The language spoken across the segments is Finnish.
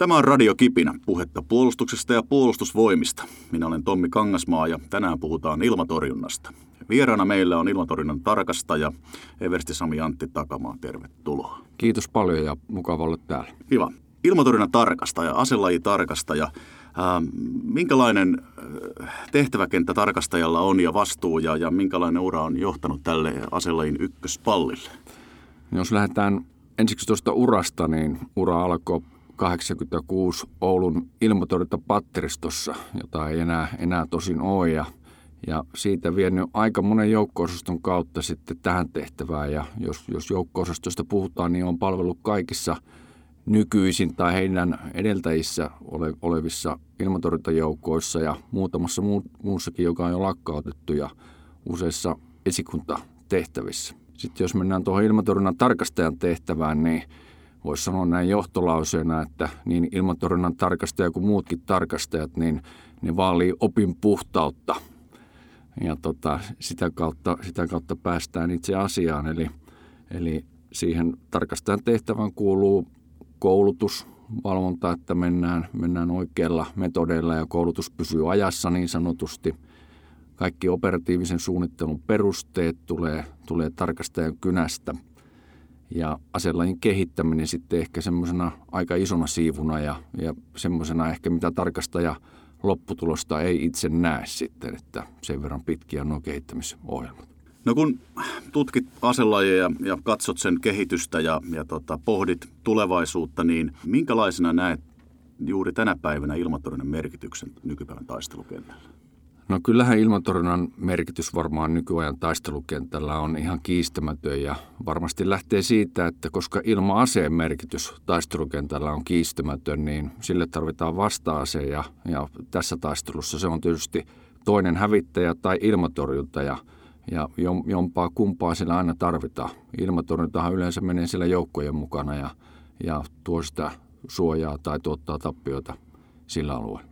Tämä on Radio Kipinä, puhetta puolustuksesta ja puolustusvoimista. Minä olen Tommi Kangasmaa ja tänään puhutaan ilmatorjunnasta. Vieraana meillä on ilmatorjunnan tarkastaja Eversti Sami Antti Takamaa. Tervetuloa. Kiitos paljon ja mukava olla täällä. Kiva. Ilmatorjunnan tarkastaja, aselajitarkastaja. Minkälainen tehtäväkenttä tarkastajalla on ja vastuu ja, ja minkälainen ura on johtanut tälle aselajin ykköspallille? Jos lähdetään ensiksi tuosta urasta, niin ura alkoi 86 Oulun ilmatorjuntapatteristossa, jota ei enää, enää tosin ole. Ja, ja siitä vienyt aika monen joukko kautta sitten tähän tehtävään. Ja jos, jos joukko puhutaan, niin on palvellut kaikissa nykyisin tai heidän edeltäjissä ole, olevissa ilmatorjuntajoukoissa ja muutamassa muu, muussakin, joka on jo lakkautettu ja useissa esikuntatehtävissä. Sitten jos mennään tuohon ilmatorjunnan tarkastajan tehtävään, niin voisi sanoa näin johtolauseena, että niin ilmatorjunnan tarkastaja kuin muutkin tarkastajat, niin ne vaalii opin puhtautta. Ja tota, sitä, kautta, sitä kautta päästään itse asiaan. Eli, eli siihen tarkastajan tehtävän kuuluu koulutus, valvonta, että mennään, mennään oikeilla metodeilla ja koulutus pysyy ajassa niin sanotusti. Kaikki operatiivisen suunnittelun perusteet tulee, tulee tarkastajan kynästä – ja aselajin kehittäminen sitten ehkä semmoisena aika isona siivuna ja, ja semmoisena ehkä mitä tarkastaja lopputulosta ei itse näe sitten, että sen verran pitkiä nuo kehittämisohjelmat. No kun tutkit aselajeja ja katsot sen kehitystä ja, ja tota, pohdit tulevaisuutta, niin minkälaisena näet juuri tänä päivänä ilmatorjunnan merkityksen nykypäivän taistelukentällä? No kyllähän ilmatorjunnan merkitys varmaan nykyajan taistelukentällä on ihan kiistämätön ja varmasti lähtee siitä, että koska ilma-aseen merkitys taistelukentällä on kiistämätön, niin sille tarvitaan vasta-ase ja, ja tässä taistelussa se on tietysti toinen hävittäjä tai ilmatorjunta ja, ja jompaa kumpaa sillä aina tarvitaan. Ilmatorjuntahan yleensä menee siellä joukkojen mukana ja, ja tuo sitä suojaa tai tuottaa tappioita sillä alueella.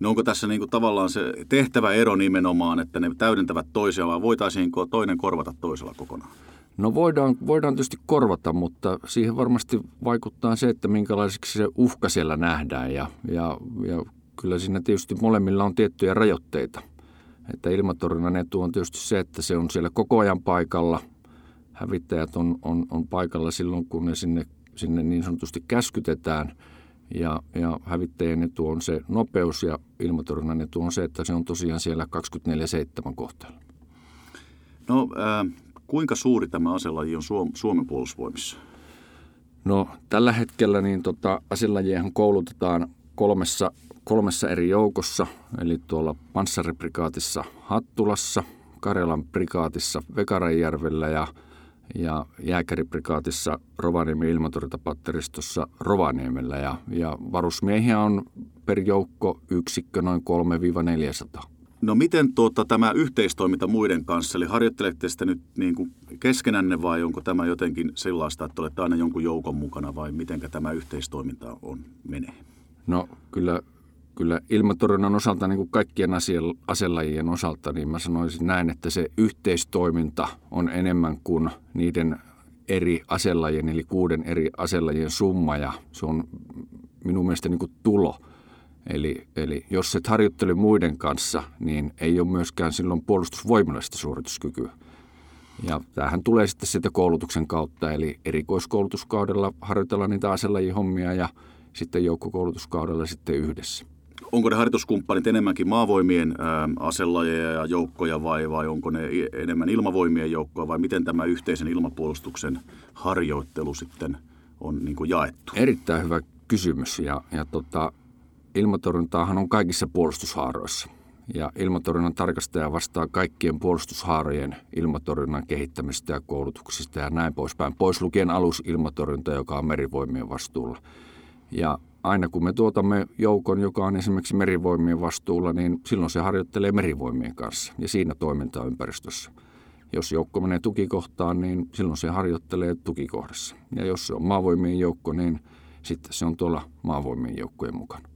No onko tässä niin kuin tavallaan se tehtävä ero nimenomaan, että ne täydentävät toisiaan vai voitaisiinko toinen korvata toisella kokonaan? No voidaan, voidaan tietysti korvata, mutta siihen varmasti vaikuttaa se, että minkälaiseksi se uhka siellä nähdään ja, ja, ja kyllä siinä tietysti molemmilla on tiettyjä rajoitteita. Että ilmatorjunnan etu on tietysti se, että se on siellä koko ajan paikalla. Hävittäjät on, on, on paikalla silloin, kun ne sinne, sinne niin sanotusti käskytetään – ja, ja hävittäjien etu on se nopeus ja ilmatorjunnan etu on se, että se on tosiaan siellä 24-7 kohteella. No äh, kuinka suuri tämä aselaji on Suom- Suomen puolustusvoimissa? No tällä hetkellä niin tota, aselajiehan koulutetaan kolmessa, kolmessa eri joukossa, eli tuolla panssariprikaatissa Hattulassa, Karjalan prikaatissa Vekarajärvellä ja – ja jääkäriprikaatissa Rovaniemen ilmatorjuntapatteristossa Rovaniemellä ja, ja varusmiehiä on per joukko yksikkö noin 3-400. No miten tuota, tämä yhteistoiminta muiden kanssa, eli harjoittelette sitä nyt niin kuin keskenänne vai onko tämä jotenkin sellaista, että olette aina jonkun joukon mukana vai miten tämä yhteistoiminta on, menee? No kyllä kyllä ilmatorjunnan osalta, niin kuin kaikkien aselajien osalta, niin mä sanoisin näin, että se yhteistoiminta on enemmän kuin niiden eri aselajien, eli kuuden eri aselajien summa, ja se on minun mielestä niin kuin tulo. Eli, eli jos et harjoittele muiden kanssa, niin ei ole myöskään silloin puolustusvoimallista suorituskykyä. Ja tämähän tulee sitten sieltä koulutuksen kautta, eli erikoiskoulutuskaudella harjoitellaan niitä aselajien hommia ja sitten joukkokoulutuskaudella sitten yhdessä onko ne harjoituskumppanit enemmänkin maavoimien aselajeja ja joukkoja vai, vai onko ne enemmän ilmavoimien joukkoja vai miten tämä yhteisen ilmapuolustuksen harjoittelu sitten on niin kuin jaettu? Erittäin hyvä kysymys ja, ja tota, ilmatorjuntaahan on kaikissa puolustushaaroissa. Ja ilmatorjunnan tarkastaja vastaa kaikkien puolustushaarojen ilmatorjunnan kehittämistä ja koulutuksista ja näin poispäin, pois lukien alusilmatorjunta, joka on merivoimien vastuulla. Ja aina kun me tuotamme joukon, joka on esimerkiksi merivoimien vastuulla, niin silloin se harjoittelee merivoimien kanssa ja siinä toimintaympäristössä. Jos joukko menee tukikohtaan, niin silloin se harjoittelee tukikohdassa. Ja jos se on maavoimien joukko, niin sitten se on tuolla maavoimien joukkojen mukana.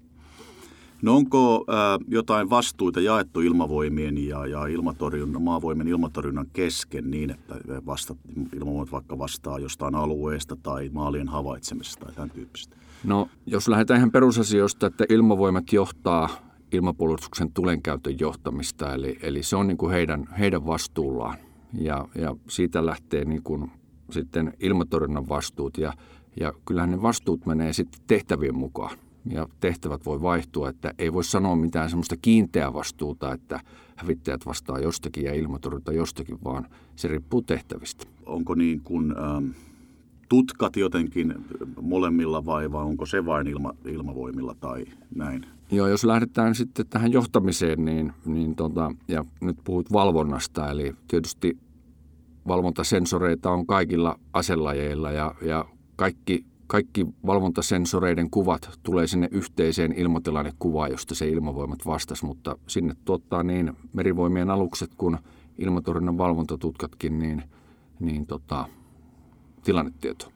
No onko äh, jotain vastuita jaettu ilmavoimien ja, ja ilmatorjunnan, maavoimien ilmatorjunnan kesken niin, että vasta, ilmavoimat vaikka vastaa jostain alueesta tai maalien havaitsemisesta tai tämän tyyppistä? No, jos lähdetään ihan perusasioista, että ilmavoimat johtaa ilmapuolustuksen tulenkäytön johtamista, eli, eli se on niin kuin heidän, heidän vastuullaan. Ja, ja siitä lähtee niin kuin sitten ilmatorjunnan vastuut, ja, ja kyllähän ne vastuut menee sitten tehtävien mukaan. Ja tehtävät voi vaihtua, että ei voi sanoa mitään semmoista kiinteää vastuuta, että hävittäjät vastaa jostakin ja ilmatorjunta jostakin, vaan se riippuu tehtävistä. Onko niin kuin... Ähm tutkat jotenkin molemmilla vai, vai onko se vain ilma, ilmavoimilla tai näin? Joo, jos lähdetään sitten tähän johtamiseen, niin, niin tota, ja nyt puhut valvonnasta, eli tietysti valvontasensoreita on kaikilla aselajeilla ja, ja kaikki, kaikki valvontasensoreiden kuvat tulee sinne yhteiseen ilmatilannekuvaan, josta se ilmavoimat vastasi, mutta sinne tuottaa niin merivoimien alukset kuin ilmatorjunnan valvontatutkatkin, niin, niin tota, tilannetietoa.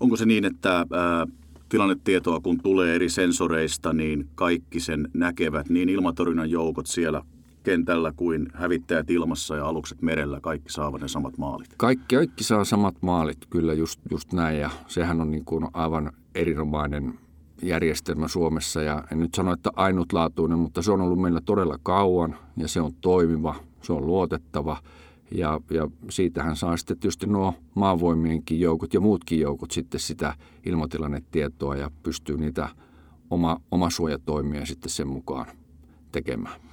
Onko se niin, että ää, tilannetietoa kun tulee eri sensoreista, niin kaikki sen näkevät, niin ilmatorjunnan joukot siellä kentällä kuin hävittäjät ilmassa ja alukset merellä, kaikki saavat ne samat maalit? Kaikki, kaikki saa samat maalit, kyllä just, just näin ja sehän on niin kuin aivan erinomainen järjestelmä Suomessa ja en nyt sano, että ainutlaatuinen, mutta se on ollut meillä todella kauan ja se on toimiva, se on luotettava – ja, ja siitähän saa sitten tietysti nuo maavoimienkin joukot ja muutkin joukot sitten sitä ilmatilannetietoa ja pystyy niitä oma, omasuojatoimia sitten sen mukaan tekemään.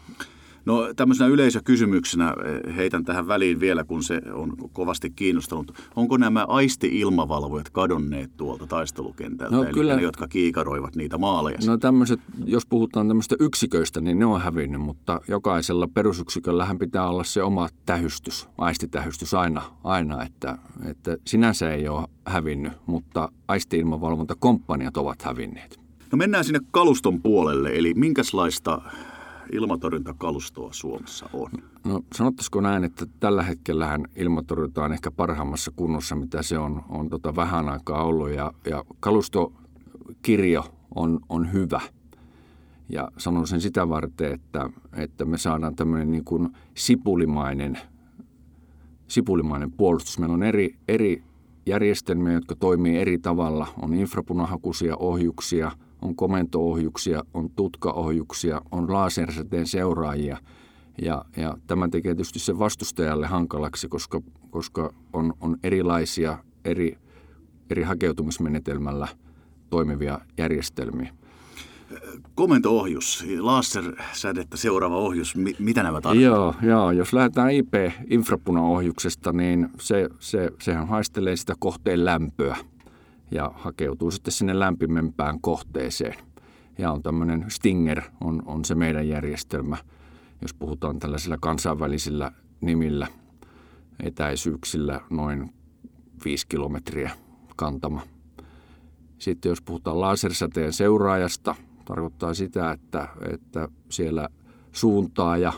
No tämmöisenä yleisökysymyksenä eh, heitän tähän väliin vielä, kun se on kovasti kiinnostanut. Onko nämä aisti-ilmavalvojat kadonneet tuolta taistelukentältä, no, eli kyllä, ne, jotka kiikaroivat niitä maaleja? No tämmöiset, jos puhutaan tämmöistä yksiköistä, niin ne on hävinnyt, mutta jokaisella perusyksiköllähän pitää olla se oma tähystys, aistitähystys aina, aina että, että sinänsä ei ole hävinnyt, mutta aisti-ilmavalvontakomppaniat ovat hävinneet. No mennään sinne kaluston puolelle, eli minkälaista ilmatorjuntakalustoa Suomessa on? No sanottaisiko näin, että tällä hetkellähän ilmatorjunta on ehkä parhaimmassa kunnossa, mitä se on, on tota vähän aikaa ollut ja, ja kalustokirjo on, on hyvä. Ja sanon sen sitä varten, että, että me saadaan tämmöinen niin kuin sipulimainen, sipulimainen puolustus. Meillä on eri, eri järjestelmiä, jotka toimii eri tavalla. On infrapunahakuisia ohjuksia – on komentoohjuksia, on tutkaohjuksia, on lasersäteen seuraajia. Ja, ja tämä tekee tietysti sen vastustajalle hankalaksi, koska, koska on, on erilaisia eri, eri hakeutumismenetelmällä toimivia järjestelmiä. Komento-ohjus, lasersädettä seuraava ohjus, mitä nämä tarkoittavat? Joo, joo, jos lähdetään IP-infrapunaohjuksesta, niin se, se, sehän haistelee sitä kohteen lämpöä – ja hakeutuu sitten sinne lämpimempään kohteeseen. Ja on tämmöinen Stinger, on, on se meidän järjestelmä, jos puhutaan tällaisilla kansainvälisillä nimillä, etäisyyksillä noin 5 kilometriä kantama. Sitten jos puhutaan lasersäteen seuraajasta, tarkoittaa sitä, että, että siellä suuntaa ja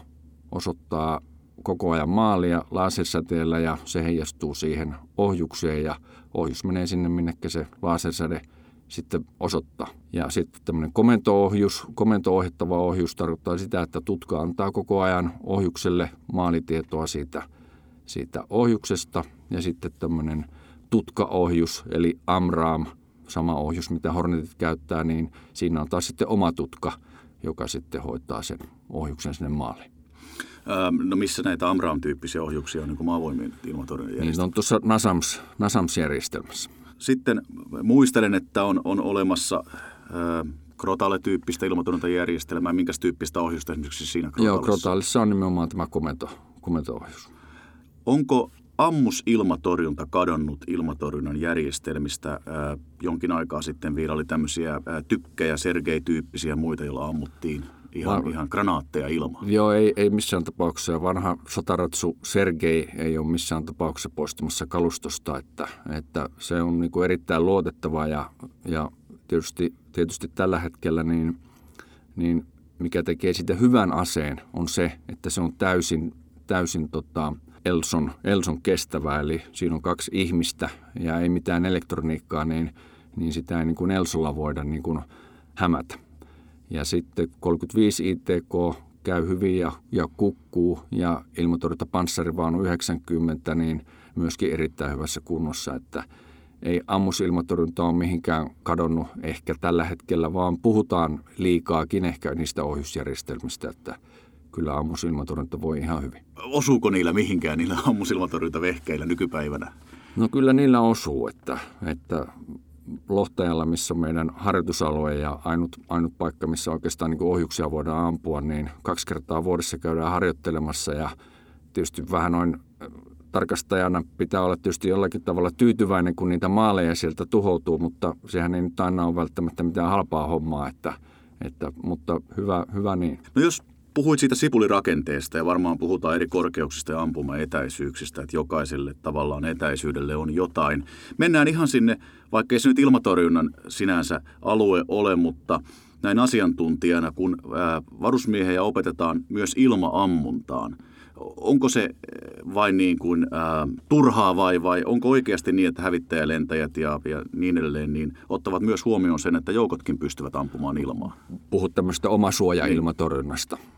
osoittaa koko ajan maalia lasersäteellä ja se heijastuu siihen ohjukseen ja ohjus menee sinne, minnekä se lasersäde sitten osoittaa. Ja sitten tämmöinen komento-ohjus, komento-ohjattava ohjus tarkoittaa sitä, että tutka antaa koko ajan ohjukselle maalitietoa siitä, siitä ohjuksesta. Ja sitten tämmöinen tutkaohjus, eli AMRAAM, sama ohjus, mitä Hornetit käyttää, niin siinä on taas sitten oma tutka, joka sitten hoitaa sen ohjuksen sinne maaliin. Ähm, no missä näitä Amram-tyyppisiä ohjuksia on niin maavoimien ilmatorjunnan Niin on tuossa Nasams, Nasams-järjestelmässä. Sitten muistelen, että on, on olemassa äh, Krotale-tyyppistä ilmatorjuntajärjestelmää. Minkä tyyppistä ohjusta esimerkiksi siinä Krotalissa? Joo, Krotalissa on nimenomaan tämä komento, komento-ohjus. Onko ammusilmatorjunta kadonnut ilmatorjunnan järjestelmistä. Äh, jonkin aikaa sitten vielä oli tämmöisiä äh, tykkejä, Sergei-tyyppisiä muita, joilla ammuttiin ihan, Va- ihan granaatteja ilmaan. Joo, ei, ei missään tapauksessa. Vanha sotaratsu Sergei ei ole missään tapauksessa poistumassa kalustosta, että, että se on niin kuin erittäin luotettava ja, ja tietysti, tietysti tällä hetkellä niin, niin mikä tekee sitä hyvän aseen on se, että se on täysin, täysin tota, Elson, Elson kestävä, eli siinä on kaksi ihmistä ja ei mitään elektroniikkaa, niin, niin sitä ei niin kuin Elsolla voida niin kuin hämätä. Ja sitten 35 ITK käy hyvin ja, ja kukkuu ja ilmatorjunta panssarivaunu 90 niin myöskin erittäin hyvässä kunnossa, että, ei ammusilmatorjunta ole mihinkään kadonnut ehkä tällä hetkellä, vaan puhutaan liikaakin ehkä niistä ohjusjärjestelmistä, että kyllä ammusilmatorjunta voi ihan hyvin. Osuuko niillä mihinkään, niillä ammusilmatorjuntavehkeillä nykypäivänä? No kyllä niillä osuu, että, että Lohtajalla, missä on meidän harjoitusalue ja ainut, ainut paikka, missä oikeastaan niin ohjuksia voidaan ampua, niin kaksi kertaa vuodessa käydään harjoittelemassa ja tietysti vähän noin tarkastajana pitää olla tietysti jollakin tavalla tyytyväinen, kun niitä maaleja sieltä tuhoutuu, mutta sehän ei nyt aina ole välttämättä mitään halpaa hommaa, että, että, mutta hyvä, hyvä niin. No jos puhuit siitä sipulirakenteesta ja varmaan puhutaan eri korkeuksista ja ampumaetäisyyksistä, että jokaiselle tavallaan etäisyydelle on jotain. Mennään ihan sinne, vaikka ei se nyt ilmatorjunnan sinänsä alue ole, mutta näin asiantuntijana, kun varusmiehejä opetetaan myös ilmaammuntaan – onko se vain niin kuin, ää, turhaa vai, vai onko oikeasti niin, että hävittäjälentäjät ja, ja niin edelleen niin ottavat myös huomioon sen, että joukotkin pystyvät ampumaan ilmaa? Puhut tämmöistä omasuoja-ilmatorjunnasta. Niin.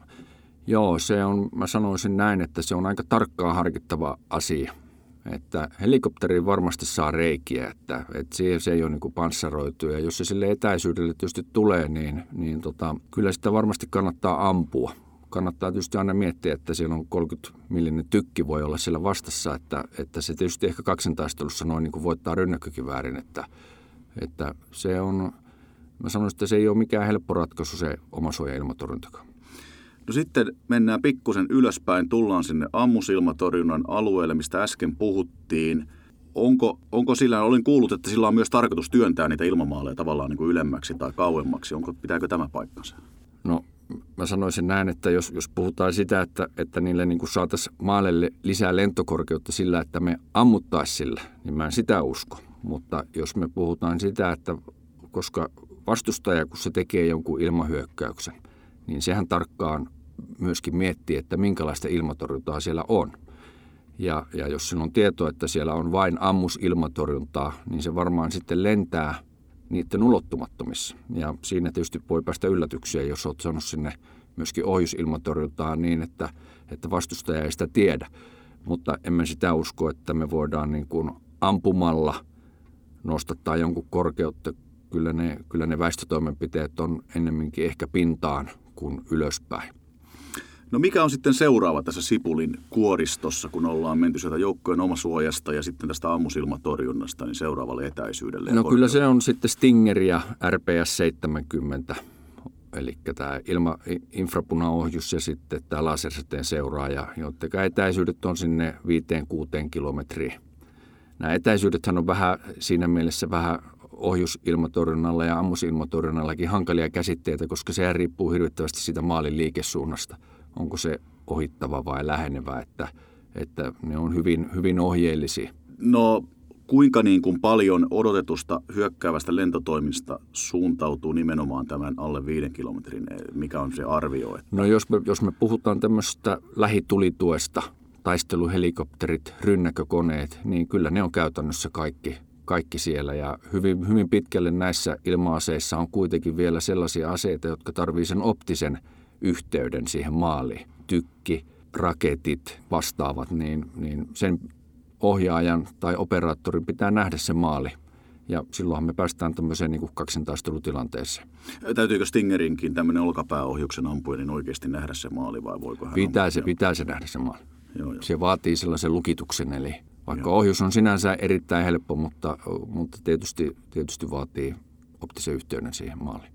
Joo, se on, mä sanoisin näin, että se on aika tarkkaan harkittava asia. Että helikopteriin varmasti saa reikiä, että, että se, se ei ole niin panssaroitu. Ja jos se sille etäisyydelle tietysti tulee, niin, niin tota, kyllä sitä varmasti kannattaa ampua kannattaa tietysti aina miettiä, että siellä on 30 millinen tykki voi olla siellä vastassa, että, että se tietysti ehkä kaksintaistelussa noin niin kuin voittaa rynnäkkökiväärin, että, että se on, mä sanoisin, että se ei ole mikään helppo ratkaisu se omasuoja-ilmatorjuntakaan. No sitten mennään pikkusen ylöspäin, tullaan sinne ammusilmatorjunnan alueelle, mistä äsken puhuttiin. Onko, onko sillä, olin kuullut, että sillä on myös tarkoitus työntää niitä ilmamaaleja tavallaan niin kuin ylemmäksi tai kauemmaksi. Onko, pitääkö tämä paikkansa? No mä sanoisin näin, että jos, jos puhutaan sitä, että, että niille niin kuin saataisiin maalelle lisää lentokorkeutta sillä, että me ammuttaisiin sillä, niin mä en sitä usko. Mutta jos me puhutaan sitä, että koska vastustaja, kun se tekee jonkun ilmahyökkäyksen, niin sehän tarkkaan myöskin miettii, että minkälaista ilmatorjuntaa siellä on. Ja, ja jos sinulla on tieto, että siellä on vain ammusilmatorjuntaa, niin se varmaan sitten lentää – niiden ulottumattomissa. Ja siinä tietysti voi päästä yllätyksiä, jos olet saanut sinne myöskin ohjusilmatorjuntaa niin, että, että vastustaja ei sitä tiedä. Mutta emme sitä usko, että me voidaan niin kuin ampumalla nostattaa jonkun korkeutta. Kyllä ne, kyllä ne väistötoimenpiteet on ennemminkin ehkä pintaan kuin ylöspäin. No mikä on sitten seuraava tässä Sipulin kuoristossa, kun ollaan menty sieltä joukkojen omasuojasta ja sitten tästä ammusilmatorjunnasta niin seuraavalle etäisyydelle? No kyllä se on sitten Stinger ja RPS 70, eli tämä ilma, infrapunaohjus ja sitten tämä lasersäteen seuraaja, joiden etäisyydet on sinne 5-6 kilometriin. Nämä etäisyydethän on vähän siinä mielessä vähän ohjusilmatorjunnalla ja ammusilmatorjunnallakin hankalia käsitteitä, koska se riippuu hirvittävästi siitä maalin liikesuunnasta – onko se ohittava vai lähenevä, että, että ne on hyvin, hyvin ohjeellisia. No kuinka niin kuin paljon odotetusta hyökkäävästä lentotoimista suuntautuu nimenomaan tämän alle viiden kilometrin, mikä on se arvio? Että... No jos me, jos me puhutaan tämmöisestä lähitulituesta, taisteluhelikopterit, rynnäkökoneet, niin kyllä ne on käytännössä kaikki, kaikki siellä. Ja hyvin, hyvin pitkälle näissä ilma-aseissa on kuitenkin vielä sellaisia aseita, jotka tarvitsevat sen optisen – yhteyden siihen maaliin, tykki, raketit, vastaavat, niin, niin sen ohjaajan tai operaattorin pitää nähdä se maali. Ja silloinhan me päästään tämmöiseen niin kaksintaistelutilanteeseen. Täytyykö Stingerinkin tämmöinen olkapääohjuksen ampuja niin oikeasti nähdä se maali vai voiko hän Pitää se, pitää se nähdä se maali. Joo, joo. Se vaatii sellaisen lukituksen, eli vaikka joo. ohjus on sinänsä erittäin helppo, mutta, mutta tietysti, tietysti vaatii optisen yhteyden siihen maaliin.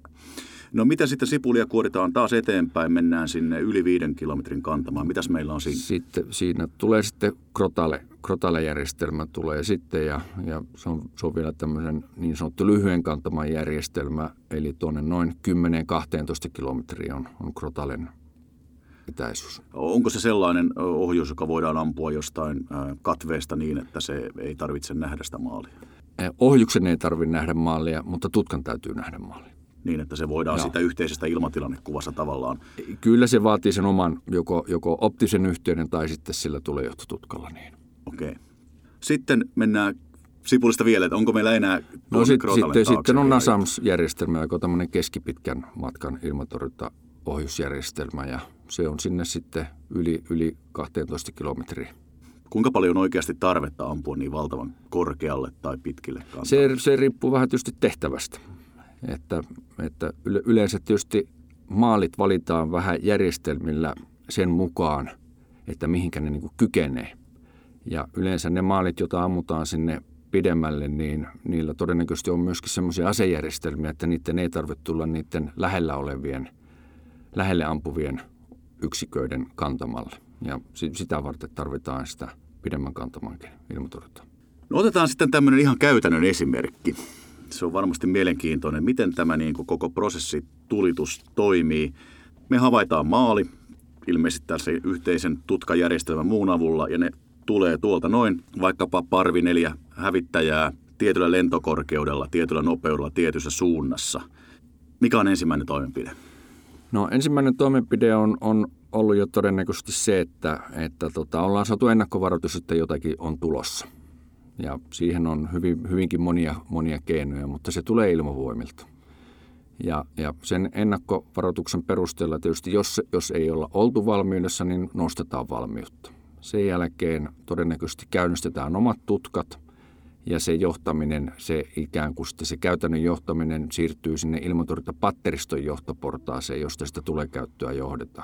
No mitä sitten sipulia kuoritaan taas eteenpäin, mennään sinne yli viiden kilometrin kantamaan. Mitäs meillä on siinä? Sitten siinä tulee sitten krotale, krotale-järjestelmä tulee sitten ja, ja se, on, se on vielä tämmöinen niin sanottu lyhyen kantaman järjestelmä, eli tuonne noin 10-12 kilometriä on, on krotalen etäisyys. Onko se sellainen ohjus, joka voidaan ampua jostain katveesta niin, että se ei tarvitse nähdä sitä maalia? Ohjuksen ei tarvitse nähdä maalia, mutta tutkan täytyy nähdä maalia niin, että se voidaan Joo. sitä yhteisestä ilmatilannekuvassa tavallaan. Kyllä se vaatii sen oman joko, joko optisen yhteyden tai sitten sillä tulee johtotutkalla. Niin. Okei. Okay. Sitten mennään Sipulista vielä, että onko meillä enää No sit, sitten, sitten on NASAMS-järjestelmä, joka on tämmöinen keskipitkän matkan ilmatorjunta ohjusjärjestelmä ja se on sinne sitten yli, yli 12 kilometriä. kuinka paljon oikeasti tarvetta ampua niin valtavan korkealle tai pitkille kantalle? Se, se riippuu vähän tietysti tehtävästä. Että, että yleensä tietysti maalit valitaan vähän järjestelmillä sen mukaan, että mihinkä ne niin kykenee. Ja yleensä ne maalit, joita ammutaan sinne pidemmälle, niin niillä todennäköisesti on myöskin sellaisia asejärjestelmiä, että niiden ei tarvitse tulla niiden lähellä olevien, lähelle ampuvien yksiköiden kantamalle. Ja sitä varten tarvitaan sitä pidemmän kantamankin ilmatorjuntaa. No otetaan sitten tämmöinen ihan käytännön esimerkki. Se on varmasti mielenkiintoinen, miten tämä niin kuin koko prosessi tulitus toimii. Me havaitaan maali, ilmeisesti tässä yhteisen tutkajärjestelmän muun avulla, ja ne tulee tuolta noin vaikkapa parvi neljä hävittäjää tietyllä lentokorkeudella, tietyllä nopeudella, tietyssä suunnassa. Mikä on ensimmäinen toimenpide? No ensimmäinen toimenpide on, on ollut jo todennäköisesti se, että, että tota, ollaan saatu ennakkovaroitus, että jotakin on tulossa. Ja siihen on hyvin, hyvinkin monia, monia keinoja, mutta se tulee ilmavoimilta. Ja, ja sen ennakkovaroituksen perusteella tietysti, jos, jos ei olla oltu valmiudessa, niin nostetaan valmiutta. Sen jälkeen todennäköisesti käynnistetään omat tutkat ja se johtaminen, se ikään kuin se käytännön johtaminen siirtyy sinne patteriston johtoportaaseen, josta sitä tulee käyttöä johdeta.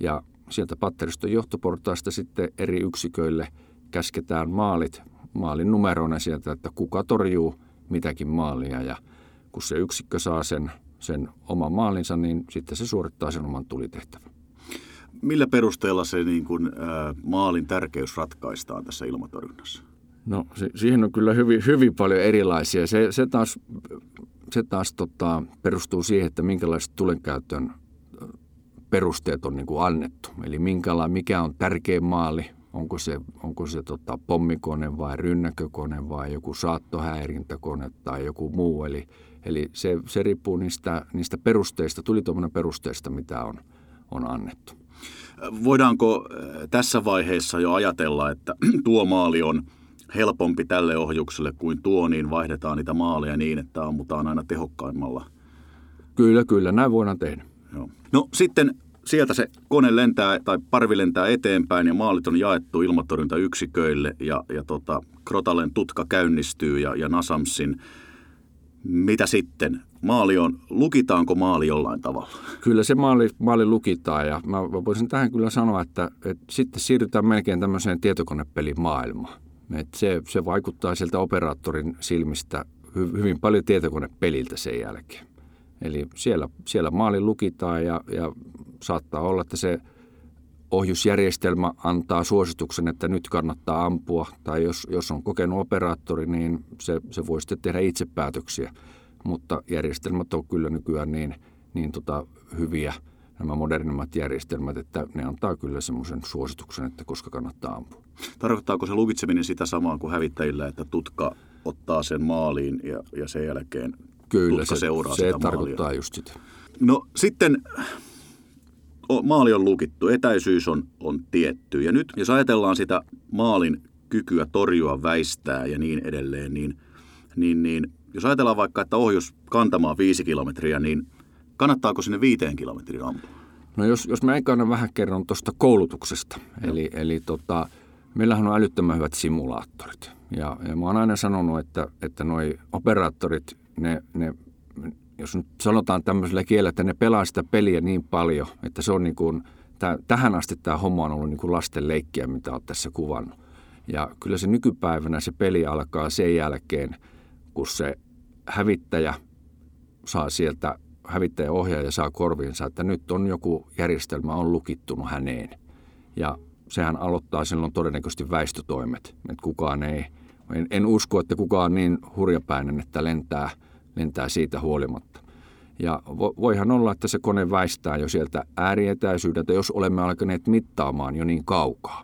Ja sieltä patteriston johtoportaasta sitten eri yksiköille käsketään maalit, maalin numeroina sieltä, että kuka torjuu mitäkin maalia ja kun se yksikkö saa sen, sen oman maalinsa, niin sitten se suorittaa sen oman tulitehtävän. Millä perusteella se niin kuin, ä, maalin tärkeys ratkaistaan tässä ilmatorjunnassa? No se, siihen on kyllä hyvin, hyvin paljon erilaisia. Se, se taas, se taas tota, perustuu siihen, että minkälaiset tulenkäytön perusteet on niin kuin annettu. Eli minkäla, mikä on tärkein maali, onko se, onko se tota, pommikone vai rynnäkökone vai joku saattohäirintäkone tai joku muu. Eli, eli se, se riippuu niistä, niistä perusteista, tulituominen perusteista, mitä on, on annettu. Voidaanko äh, tässä vaiheessa jo ajatella, että tuo maali on helpompi tälle ohjukselle kuin tuo, niin vaihdetaan niitä maaleja niin, että ammutaan aina tehokkaimmalla? Kyllä, kyllä, näin voidaan tehdä. Joo. No sitten sieltä se kone lentää tai parvi lentää eteenpäin ja maalit on jaettu ilmatorjuntayksiköille ja, ja tota, Krotalen tutka käynnistyy ja, ja Nasamsin. Mitä sitten? Maali on, lukitaanko maali jollain tavalla? Kyllä se maali, maali lukitaan ja mä voisin tähän kyllä sanoa, että, että sitten siirrytään melkein tämmöiseen tietokonepelin maailmaan. Et se, se vaikuttaa sieltä operaattorin silmistä hyvin paljon tietokonepeliltä sen jälkeen. Eli siellä, siellä maali lukitaan ja, ja saattaa olla, että se ohjusjärjestelmä antaa suosituksen, että nyt kannattaa ampua. Tai jos, jos on kokenut operaattori, niin se, se voi sitten tehdä itse päätöksiä. Mutta järjestelmät on kyllä nykyään niin, niin tota hyviä, nämä modernimmat järjestelmät, että ne antaa kyllä semmoisen suosituksen, että koska kannattaa ampua. Tarkoittaako se lukitseminen sitä samaa kuin hävittäjillä, että tutka ottaa sen maaliin ja, ja sen jälkeen Kyllä, se, seuraa se sitä tarkoittaa maalia. just sitä. No sitten maali on lukittu, etäisyys on, on tietty. Ja nyt jos ajatellaan sitä maalin kykyä torjua, väistää ja niin edelleen, niin, niin, niin jos ajatellaan vaikka, että ohjus kantamaan viisi kilometriä, niin kannattaako sinne viiteen kilometriin ampua? No jos, jos mä ekana vähän kerron tuosta koulutuksesta. Joo. Eli, eli tota, meillähän on älyttömän hyvät simulaattorit. Ja, ja mä oon aina sanonut, että, että noi operaattorit ne, ne, jos nyt sanotaan tämmöisellä kielellä, että ne pelaa sitä peliä niin paljon, että se on niin kuin, tää, tähän asti tämä homma on ollut niin kuin lasten leikkiä, mitä olet tässä kuvannut. Ja kyllä se nykypäivänä se peli alkaa sen jälkeen, kun se hävittäjä saa sieltä, ohjaaja saa korviinsa, että nyt on joku järjestelmä on lukittunut häneen. Ja sehän aloittaa silloin todennäköisesti väistötoimet, että kukaan ei, en, en usko, että kukaan on niin hurjapäinen, että lentää – lentää siitä huolimatta. Ja voihan olla, että se kone väistää jo sieltä äärietäisyydeltä, jos olemme alkaneet mittaamaan jo niin kaukaa.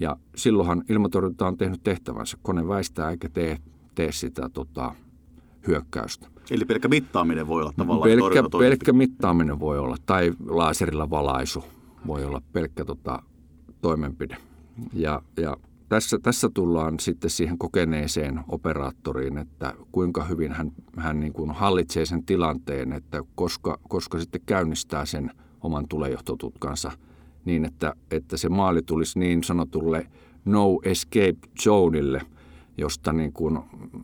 Ja silloinhan ilmatorjunta on tehnyt tehtävänsä. Kone väistää eikä tee, tee sitä tota, hyökkäystä. Eli pelkkä mittaaminen voi olla tavallaan pelkkä, pelkkä mittaaminen voi olla, tai laaserilla valaisu voi olla pelkkä tota, toimenpide. Ja, ja tässä, tässä tullaan sitten siihen kokeneeseen operaattoriin, että kuinka hyvin hän, hän niin kuin hallitsee sen tilanteen, että koska, koska sitten käynnistää sen oman tulejohtotutkansa niin, että, että se maali tulisi niin sanotulle no escape zoneille, josta niin kuin,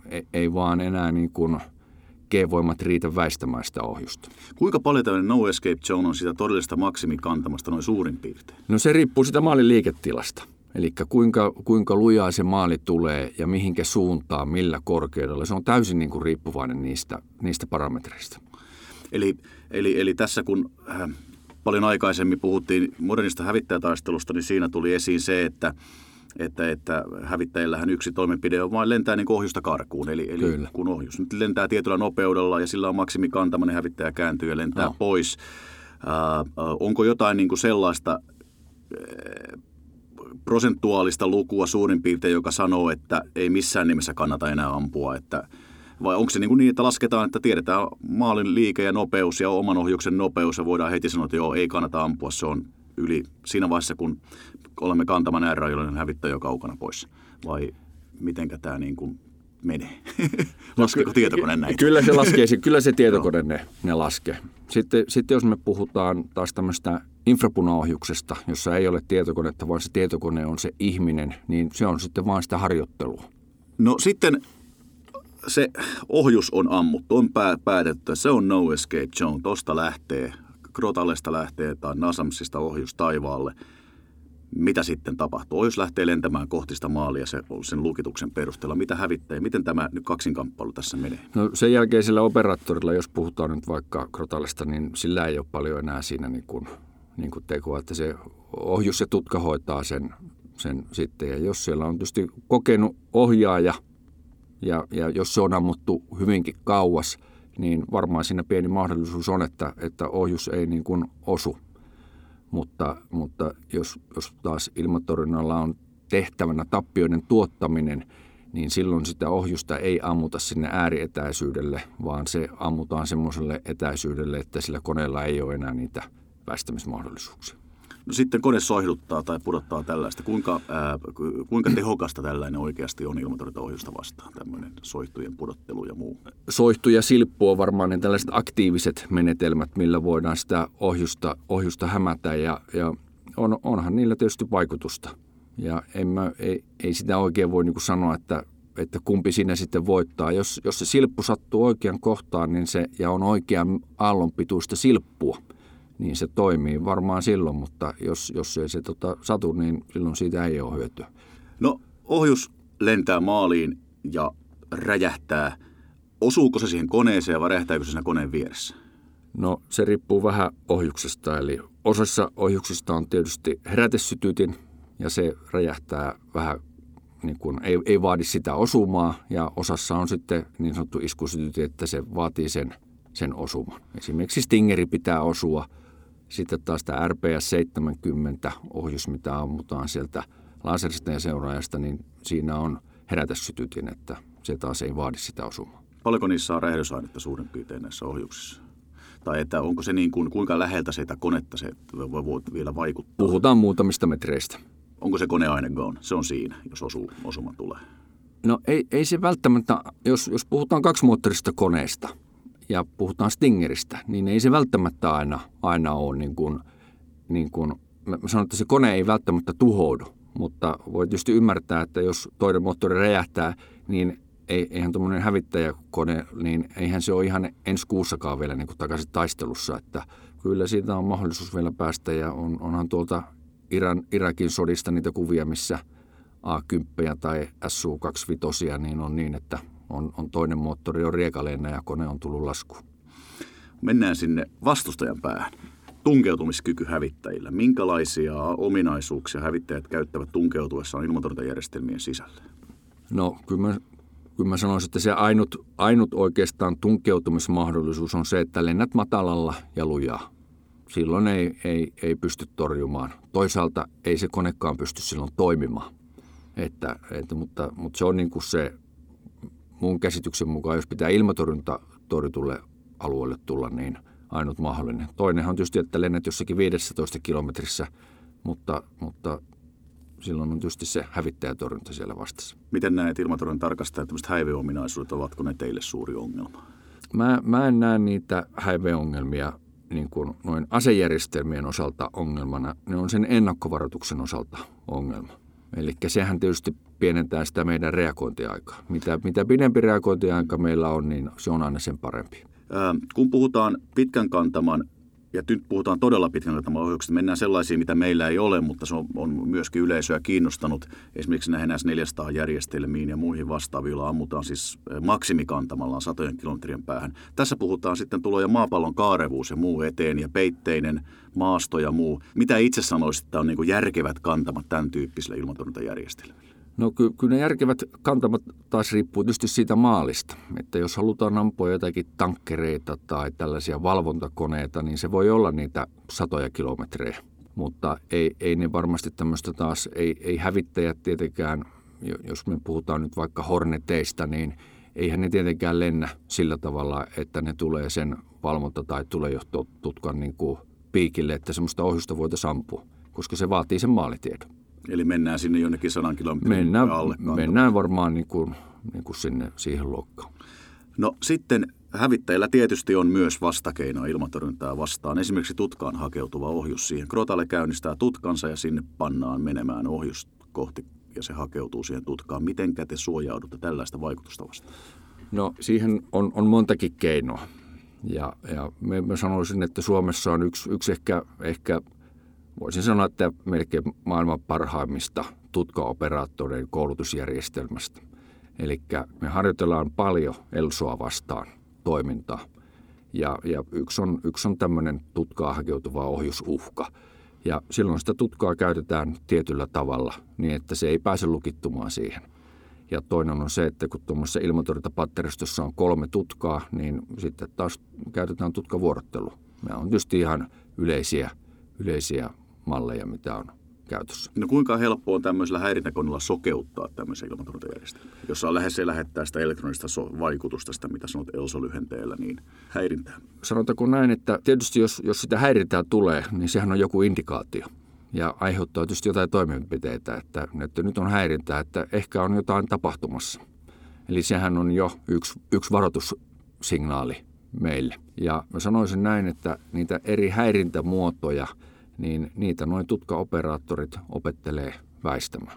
ei, ei vaan enää niin kuin G-voimat riitä väistämään sitä ohjusta. Kuinka paljon tämmöinen no escape zone on sitä todellista maksimikantamasta noin suurin piirtein? No se riippuu sitä maalin liiketilasta. Eli kuinka, kuinka lujaa se maali tulee ja mihinkä suuntaan, millä korkeudella. Se on täysin niin kuin riippuvainen niistä, niistä parametreista. Eli, eli, eli tässä kun äh, paljon aikaisemmin puhuttiin modernista hävittäjätaistelusta, niin siinä tuli esiin se, että että, että hävittäjillähän yksi toimenpide on vain lentää niin ohjusta karkuun. Eli, eli kun ohjus nyt lentää tietyllä nopeudella ja sillä on maksimikantama, niin hävittäjä kääntyy ja lentää no. pois. Äh, onko jotain niin kuin sellaista äh, prosentuaalista lukua suurin piirtein, joka sanoo, että ei missään nimessä kannata enää ampua, että vai onko se niin, niin, että lasketaan, että tiedetään maalin liike ja nopeus ja oman ohjuksen nopeus ja voidaan heti sanoa, että joo, ei kannata ampua, se on yli siinä vaiheessa, kun olemme kantaman äärirajoilla, hävittää jo kaukana pois. Vai mitenkä tämä niin kuin menee? Laskeeko tietokone näitä? Kyllä se laskee, kyllä se tietokone ne, ne laskee. Sitten, sitten jos me puhutaan taas tämmöistä infrapunaohjuksesta, jossa ei ole tietokonetta, vaan se tietokone on se ihminen, niin se on sitten vain sitä harjoittelua. No sitten se ohjus on ammuttu, on päätetty, se on no escape zone, tosta lähtee, Krotallesta lähtee tai Nasamsista ohjus taivaalle. Mitä sitten tapahtuu? Ohjus lähtee lentämään kohti sitä maalia sen, sen lukituksen perusteella. Mitä hävittää? Miten tämä nyt kaksinkamppailu tässä menee? No sen jälkeisellä operaattorilla, jos puhutaan nyt vaikka Krotallesta, niin sillä ei ole paljon enää siinä niin kuin niin kuin tekoa, että se ohjus ja tutka hoitaa sen, sen sitten. Ja jos siellä on tietysti kokenut ohjaaja ja, ja jos se on ammuttu hyvinkin kauas, niin varmaan siinä pieni mahdollisuus on, että, että ohjus ei niin kuin osu. Mutta, mutta jos, jos taas ilmatorjunnalla on tehtävänä tappioiden tuottaminen, niin silloin sitä ohjusta ei ammuta sinne äärietäisyydelle, vaan se ammutaan semmoiselle etäisyydelle, että sillä koneella ei ole enää niitä – väistämismahdollisuuksia. Sitten kone soihduttaa tai pudottaa tällaista. Kuinka, ää, kuinka tehokasta tällainen oikeasti on ilmatorjuntaohjusta vastaan, tämmöinen soihtujen pudottelu ja muu? Soihtu ja silppu on varmaan ne tällaiset aktiiviset menetelmät, millä voidaan sitä ohjusta, ohjusta hämätä ja, ja on, onhan niillä tietysti vaikutusta. Ja en mä, ei, ei sitä oikein voi niin sanoa, että, että kumpi siinä sitten voittaa. Jos, jos se silppu sattuu oikean kohtaan niin se, ja on oikean aallonpituista silppua – niin se toimii varmaan silloin, mutta jos, jos ei se tota, satu, niin silloin siitä ei ole hyötyä. No ohjus lentää maaliin ja räjähtää. Osuuko se siihen koneeseen vai räjähtääkö se siinä koneen vieressä? No se riippuu vähän ohjuksesta, eli osassa ohjuksista on tietysti herätesytytin ja se räjähtää vähän niin kuin, ei, ei vaadi sitä osumaa ja osassa on sitten niin sanottu iskusytyti, että se vaatii sen, sen osuman. Esimerkiksi Stingeri pitää osua – sitten taas tämä RPS 70 ohjus, mitä ammutaan sieltä laserista ja seuraajasta, niin siinä on herätyssytytin, että se taas ei vaadi sitä osumaa. Paljonko niissä on räjähdysainetta suurin piirtein näissä ohjuksissa? Tai että onko se niin kuin, kuinka läheltä sitä konetta se voi, voi vielä vaikuttaa? Puhutaan muutamista metreistä. Onko se koneaine gone? Se on siinä, jos osu, osuma tulee. No ei, ei se välttämättä, jos, jos puhutaan kaksimoottorista koneesta – ja puhutaan Stingeristä, niin ei se välttämättä aina, aina ole niin kuin, niin kuin, mä sanon, että se kone ei välttämättä tuhoudu, mutta voi tietysti ymmärtää, että jos toinen moottori räjähtää, niin ei, eihän tuommoinen hävittäjäkone, niin eihän se ole ihan ensi kuussakaan vielä niin kuin takaisin taistelussa, että kyllä siitä on mahdollisuus vielä päästä ja on, onhan tuolta Iran, Irakin sodista niitä kuvia, missä A10 tai SU-25, niin on niin, että on, on toinen moottori on riekaleena ja kone on tullut laskuun. Mennään sinne vastustajan päähän. Tunkeutumiskyky hävittäjillä. Minkälaisia ominaisuuksia hävittäjät käyttävät tunkeutuessaan ilmatorjuntajärjestelmien sisälle? No kyllä mä, kyllä mä sanoisin, että se ainut, ainut oikeastaan tunkeutumismahdollisuus on se, että lennät matalalla ja lujaa. Silloin ei, ei, ei pysty torjumaan. Toisaalta ei se konekaan pysty silloin toimimaan. Että, että, mutta, mutta se on niin kuin se mun käsityksen mukaan, jos pitää ilmatorjunta torjutulle alueelle tulla, niin ainut mahdollinen. Toinenhan on tietysti, että lennät jossakin 15 kilometrissä, mutta, mutta silloin on tietysti se hävittäjätorjunta siellä vastassa. Miten näet ilmatorjunnan tarkastajat, tämmöiset häiveominaisuudet, ovatko ne teille suuri ongelma? Mä, mä en näe niitä häiveongelmia niin kuin noin asejärjestelmien osalta ongelmana, ne on sen ennakkovaroituksen osalta ongelma. Eli sehän tietysti pienentää sitä meidän reagointiaikaa. Mitä, mitä pidempi reagointiaika meillä on, niin se on aina sen parempi. Ää, kun puhutaan pitkän kantaman ja nyt puhutaan todella pitkän kantaman ohjuksesta. Mennään sellaisiin, mitä meillä ei ole, mutta se on, on myöskin yleisöä kiinnostanut. Esimerkiksi näihin S400-järjestelmiin ja muihin vastaavilla ammutaan siis maksimikantamalaan satojen kilometrien päähän. Tässä puhutaan sitten tulo- ja maapallon kaarevuus ja muu eteen ja peitteinen maasto ja muu. Mitä itse sanoisit, että on niin järkevät kantamat tämän tyyppisille ilmatorjuntajärjestelmille? No ky- kyllä ne järkevät kantamat taas riippuu tietysti siitä maalista. Että jos halutaan ampua jotakin tankkereita tai tällaisia valvontakoneita, niin se voi olla niitä satoja kilometrejä. Mutta ei, ei ne varmasti tämmöistä taas, ei, ei hävittäjät tietenkään, jos me puhutaan nyt vaikka horneteista, niin eihän ne tietenkään lennä sillä tavalla, että ne tulee sen valvonta- tai tulejohtotutkan niin piikille, että semmoista ohjusta voitaisiin ampua, koska se vaatii sen maalitiedon. Eli mennään sinne jonnekin sadan kilometrin mennään, alle. Mennään varmaan niin kuin, niin kuin sinne siihen luokkaan. No sitten hävittäjillä tietysti on myös vastakeinoa ilmatorjuntaa vastaan. Esimerkiksi tutkaan hakeutuva ohjus siihen. Krotalle käynnistää tutkansa ja sinne pannaan menemään ohjus kohti ja se hakeutuu siihen tutkaan. Miten te suojaudutte tällaista vaikutusta vastaan? No siihen on, on montakin keinoa. Ja, ja me, mä sanoisin, että Suomessa on yksi, yksi ehkä, ehkä voisin sanoa, että melkein maailman parhaimmista tutkaoperaattoreiden koulutusjärjestelmästä. Eli me harjoitellaan paljon Elsoa vastaan toimintaa. Ja, ja yksi on, yksi on tämmöinen tutkaa hakeutuva ohjusuhka. Ja silloin sitä tutkaa käytetään tietyllä tavalla niin, että se ei pääse lukittumaan siihen. Ja toinen on se, että kun tuommoisessa ilmatorjuntapatteristossa on kolme tutkaa, niin sitten taas käytetään tutkavuorottelu. Nämä on tietysti ihan yleisiä, yleisiä malleja, mitä on käytössä. No kuinka helppo on tämmöisellä häirintäkoneella sokeuttaa tämmöisen ilmatorjuntajärjestelmän, jossa lähes se lähettää sitä elektronista so- vaikutusta, sitä mitä sanot ELSO-lyhenteellä, niin häirintää? Sanotaanko näin, että tietysti jos, jos sitä häirintää tulee, niin sehän on joku indikaatio ja aiheuttaa tietysti jotain toimenpiteitä, että, että nyt on häirintää, että ehkä on jotain tapahtumassa. Eli sehän on jo yksi, yksi varoitussignaali meille. Ja mä sanoisin näin, että niitä eri häirintämuotoja – niin niitä noin tutkaoperaattorit opettelee väistämään.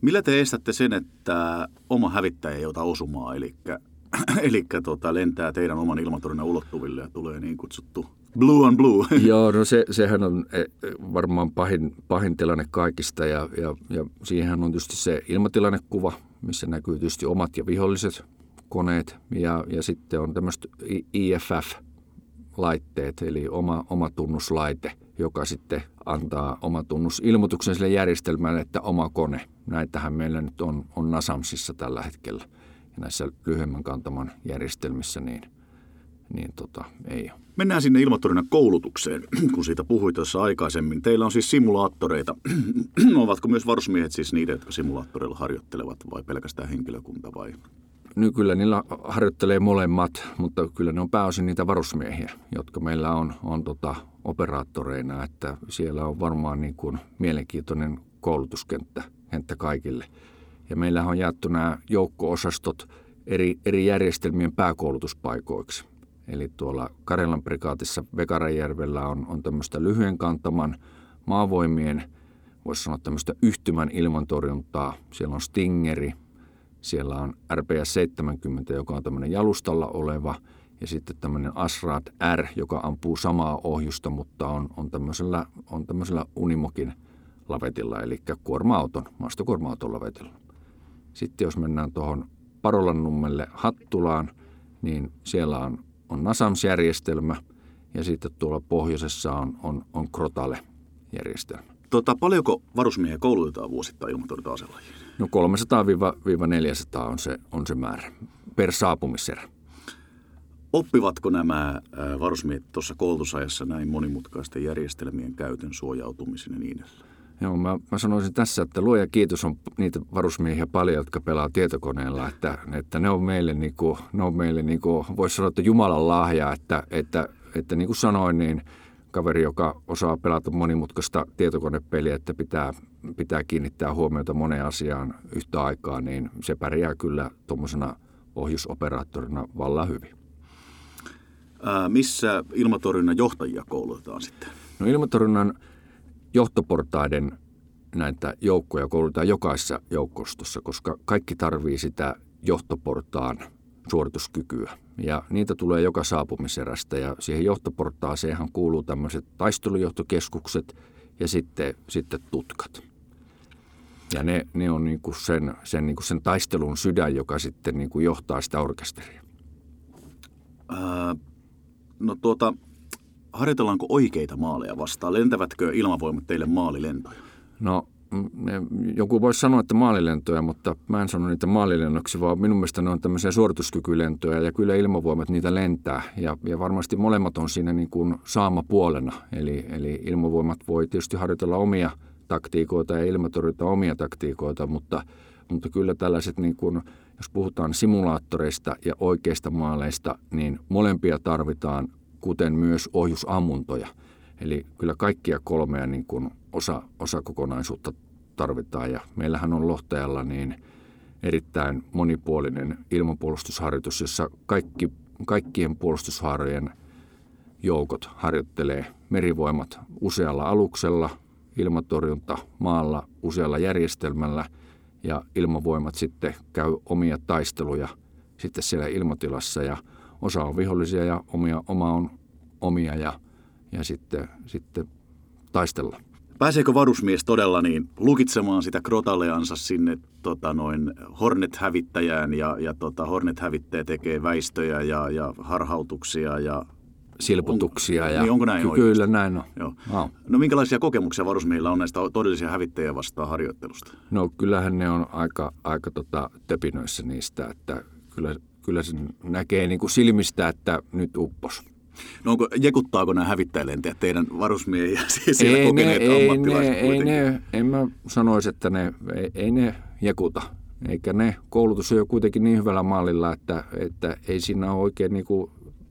Millä te estätte sen, että oma hävittäjä ei ota osumaa, eli, eli tota, lentää teidän oman ilmatorjunnan ulottuville ja tulee niin kutsuttu blue on blue? Joo, no se, sehän on e, varmaan pahin, pahin tilanne kaikista ja, ja, ja siihen on tietysti se ilmatilannekuva, missä näkyy tietysti omat ja viholliset koneet ja, ja sitten on tämmöiset IFF-laitteet, eli oma, oma tunnuslaite – joka sitten antaa oma tunnusilmoituksen sille järjestelmälle, että oma kone. Näitähän meillä nyt on, on Nasamsissa tällä hetkellä ja näissä lyhyemmän kantaman järjestelmissä niin, niin tota, ei ole. Mennään sinne ilmatorjunnan koulutukseen, kun siitä puhuit tuossa aikaisemmin. Teillä on siis simulaattoreita. Ovatko myös varusmiehet siis niitä, jotka simulaattoreilla harjoittelevat vai pelkästään henkilökunta vai Nykyllä niillä harjoittelee molemmat, mutta kyllä ne on pääosin niitä varusmiehiä, jotka meillä on, on tota operaattoreina, että siellä on varmaan niin kuin mielenkiintoinen koulutuskenttä kenttä kaikille. Ja meillä on jaettu nämä joukko-osastot eri, eri järjestelmien pääkoulutuspaikoiksi. Eli tuolla Karjalan prikaatissa Vekarajärvellä on, on tämmöistä lyhyen kantaman maavoimien, voisi sanoa tämmöistä yhtymän ilmantorjuntaa. Siellä on Stingeri, siellä on RPS 70, joka on tämmöinen jalustalla oleva, ja sitten tämmöinen Asrat R, joka ampuu samaa ohjusta, mutta on, on, tämmöisellä, on tämmöisellä Unimokin lavetilla, eli kuorma-auton, maastokuorma-auton lavetilla. Sitten jos mennään tuohon Parolan nummelle Hattulaan, niin siellä on, on Nasams-järjestelmä, ja sitten tuolla pohjoisessa on, on, on Krotale-järjestelmä. Tota, paljonko varusmiehiä koulutetaan vuosittain ilmatorjunta-aselajiin? No 300-400 on se, on se määrä per saapumiserä. Oppivatko nämä varusmiehet tuossa koulutusajassa näin monimutkaisten järjestelmien käytön suojautumisen ja niin edelleen? Joo, mä, mä sanoisin tässä, että luoja kiitos on niitä varusmiehiä paljon, jotka pelaa tietokoneella, että, että ne on meille, niin kuin, ne on meille niin kuin, voisi sanoa, että Jumalan lahja, että, että, että niin kuin sanoin, niin – kaveri, joka osaa pelata monimutkaista tietokonepeliä, että pitää, pitää kiinnittää huomiota moneen asiaan yhtä aikaa, niin se pärjää kyllä tuommoisena ohjusoperaattorina vallan hyvin. Ää, missä ilmatorjunnan johtajia koulutetaan sitten? No ilmatorjunnan johtoportaiden näitä joukkoja koulutetaan jokaisessa joukkostossa, koska kaikki tarvii sitä johtoportaan suorituskykyä. Ja niitä tulee joka saapumiserästä ja siihen johtoportaaseenhan kuuluu tämmöiset taistelujohtokeskukset ja sitten, sitten tutkat. Ja ne, ne on niin kuin sen, sen, niin kuin sen taistelun sydän, joka sitten niin kuin johtaa sitä orkesteria. Ää, no tuota, harjoitellaanko oikeita maaleja vastaan? Lentävätkö ilmavoimat teille maalilentoja? No joku voisi sanoa, että maalilentoja, mutta mä en sano niitä maalilennoksi, vaan minun mielestä ne on tämmöisiä suorituskykylentoja ja kyllä ilmavoimat niitä lentää. Ja, ja varmasti molemmat on siinä niin kuin saama puolena. Eli, eli ilmavoimat voi tietysti harjoitella omia taktiikoita ja ilmatorjuta omia taktiikoita, mutta, mutta kyllä tällaiset, niin kuin, jos puhutaan simulaattoreista ja oikeista maaleista, niin molempia tarvitaan, kuten myös ohjusammuntoja. Eli kyllä kaikkia kolmea niin kuin osa, osa kokonaisuutta tarvitaan ja meillähän on Lohtajalla niin erittäin monipuolinen ilmapuolustusharjoitus, jossa kaikki, kaikkien puolustushaarojen joukot harjoittelee merivoimat usealla aluksella, ilmatorjunta maalla usealla järjestelmällä ja ilmavoimat sitten käy omia taisteluja sitten siellä ilmatilassa ja osa on vihollisia ja omia, oma on omia ja, ja sitten, sitten taistella. Pääseekö varusmies todella niin lukitsemaan sitä krotaleansa sinne tota noin Hornet-hävittäjään ja, ja tota Hornet-hävittäjä tekee väistöjä ja, ja harhautuksia ja silputuksia. On, ja, niin onko näin ky- Kyllä näin on. Joo. No. no minkälaisia kokemuksia varusmiehillä on näistä todellisia hävittäjiä vastaan harjoittelusta? No kyllähän ne on aika, aika tota, töpinöissä niistä, että kyllä, kyllä se näkee niin kuin silmistä, että nyt uppos. No onko, jekuttaako nämä hävittäjälentäjät teidän varusmiehiä, siis siellä ei kokeneet ne, ei ne, ei ne, en mä sanoisi, että ne, ei, ei ne jekuta. Eikä ne, koulutus on jo kuitenkin niin hyvällä mallilla, että, että ei siinä ole oikein niin kuin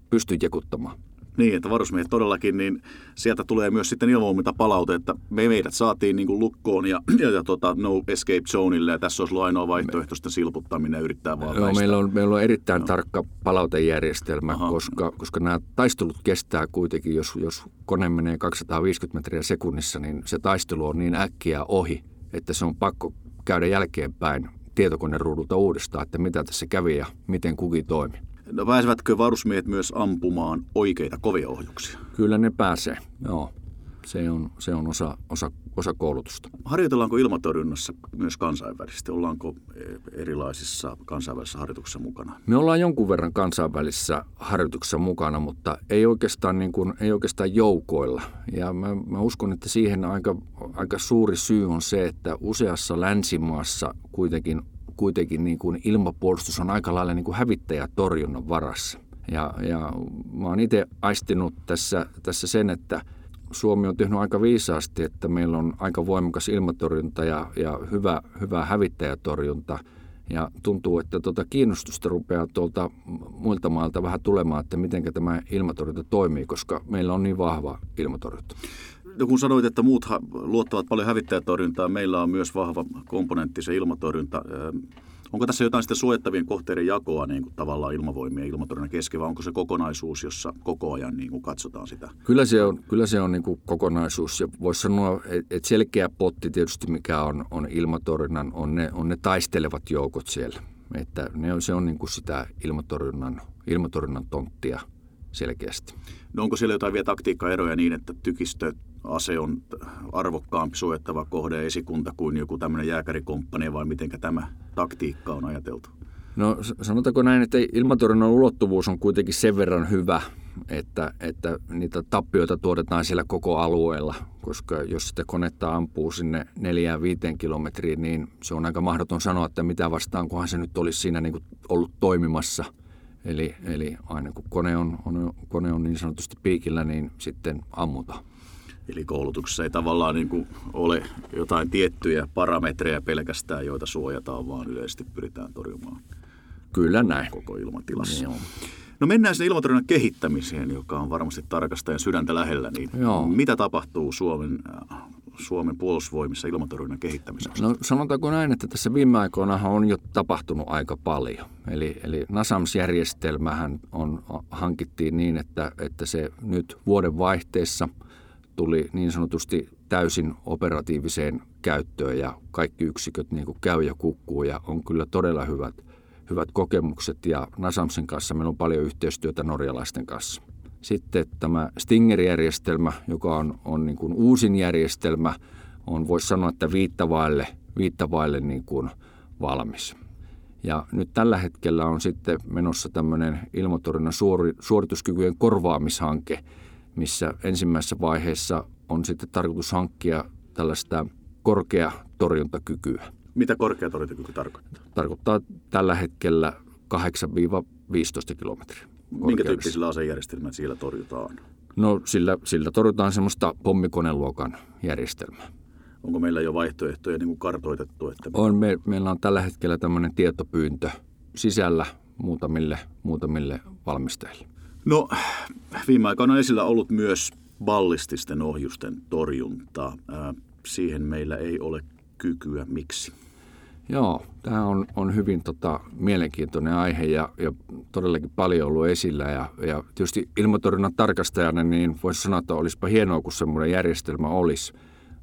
pysty jekuttamaan. Niin, että varusmiehet todellakin, niin sieltä tulee myös sitten ilmoimita palaute, että me meidät saatiin niin kuin lukkoon ja, ja, ja tota, no escape zoneille ja tässä olisi ollut ainoa vaihtoehto sitä silputtaminen ja yrittää vaan Joo, meillä on, meillä on erittäin no. tarkka palautejärjestelmä, koska, koska nämä taistelut kestää kuitenkin, jos, jos kone menee 250 metriä sekunnissa, niin se taistelu on niin äkkiä ohi, että se on pakko käydä jälkeenpäin tietokoneruudulta uudestaan, että mitä tässä kävi ja miten kukin toimi. No pääsevätkö varusmiehet myös ampumaan oikeita kovia ohjuksia? Kyllä ne pääsee, joo. Se on, se on osa, osa, osa koulutusta. Harjoitellaanko ilmatorjunnassa myös kansainvälisesti? Ollaanko eh, erilaisissa kansainvälisissä harjoituksissa mukana? Me ollaan jonkun verran kansainvälisissä harjoituksissa mukana, mutta ei oikeastaan, niin kuin, ei oikeastaan joukoilla. Ja mä, mä uskon, että siihen aika, aika suuri syy on se, että useassa länsimaassa kuitenkin kuitenkin niin kuin ilmapuolustus on aika lailla niin kuin hävittäjätorjunnan varassa. Ja, ja mä oon itse aistinut tässä, tässä sen, että Suomi on tehnyt aika viisaasti, että meillä on aika voimakas ilmatorjunta ja, ja hyvä, hyvä hävittäjätorjunta. Ja tuntuu, että tuota kiinnostusta rupeaa tuolta muilta mailta vähän tulemaan, että miten tämä ilmatorjunta toimii, koska meillä on niin vahva ilmatorjunta. No kun sanoit, että muut luottavat paljon hävittäjätorjuntaa, meillä on myös vahva komponentti se ilmatorjunta. Onko tässä jotain sitten suojattavien kohteiden jakoa niin kuin tavallaan ilmavoimien ja ilmatorjunnan kesken, vai onko se kokonaisuus, jossa koko ajan niin kuin katsotaan sitä? Kyllä se on, kyllä se on niin kuin kokonaisuus, ja voisi sanoa, että selkeä potti tietysti, mikä on, on ilmatorjunnan, on ne, on ne taistelevat joukot siellä. Että ne on, se on niin kuin sitä ilmatorjunnan, ilmatorjunnan tonttia selkeästi. No onko siellä jotain vielä taktiikkaeroja niin, että tykistö ase on arvokkaampi suojattava kohde esikunta kuin joku tämmöinen jääkärikomppani vai miten tämä taktiikka on ajateltu? No sanotaanko näin, että ilmatorjunnan ulottuvuus on kuitenkin sen verran hyvä, että, että niitä tappioita tuotetaan siellä koko alueella, koska jos sitä konetta ampuu sinne neljään viiteen kilometriin, niin se on aika mahdoton sanoa, että mitä vastaan, kunhan se nyt olisi siinä niin kuin ollut toimimassa. Eli, eli aina kun kone on, on, kone on niin sanotusti piikillä, niin sitten ammutaan. Eli koulutuksessa ei tavallaan niin kuin ole jotain tiettyjä parametreja pelkästään, joita suojataan, vaan yleisesti pyritään torjumaan Kyllä näin. koko ilmatilassa. Joo. No mennään sinne ilmatorjunnan kehittämiseen, joka on varmasti tarkastajan sydäntä lähellä. Niin Joo. Mitä tapahtuu Suomen Suomen puolustusvoimissa ilmatorjunnan kehittämisessä? No sanotaanko näin, että tässä viime aikoina on jo tapahtunut aika paljon. Eli, eli NASAMS-järjestelmähän on, hankittiin niin, että, että se nyt vuoden vaihteessa tuli niin sanotusti täysin operatiiviseen käyttöön ja kaikki yksiköt niin kuin käy ja kukkuu ja on kyllä todella hyvät, hyvät kokemukset ja Nasamsin kanssa meillä on paljon yhteistyötä norjalaisten kanssa. Sitten tämä Stinger-järjestelmä, joka on, on niin kuin uusin järjestelmä, on voisi sanoa, että viittavaille, viittavaille niin kuin valmis. Ja nyt tällä hetkellä on sitten menossa tämmöinen ilmatorjunnan suori, suorituskykyjen korvaamishanke, missä ensimmäisessä vaiheessa on sitten tarkoitus hankkia tällaista korkea torjuntakykyä. Mitä korkea torjuntakyky tarkoittaa? Tarkoittaa tällä hetkellä 8-15 kilometriä. Minkä tyyppisillä asejärjestelmillä siellä torjutaan? No sillä, sillä torjutaan semmoista pommikoneluokan järjestelmää. Onko meillä jo vaihtoehtoja niin kuin kartoitettu? Että... On, me, meillä on tällä hetkellä tämmöinen tietopyyntö sisällä muutamille, muutamille valmistajille. No, viime aikoina on esillä ollut myös ballististen ohjusten torjuntaa. siihen meillä ei ole kykyä. Miksi? Joo, tämä on, on hyvin tota, mielenkiintoinen aihe ja, ja todellakin paljon ollut esillä. Ja, ja tietysti ilmatorjunnan tarkastajana niin voisi sanoa, että olisipa hienoa, kun semmoinen järjestelmä olisi.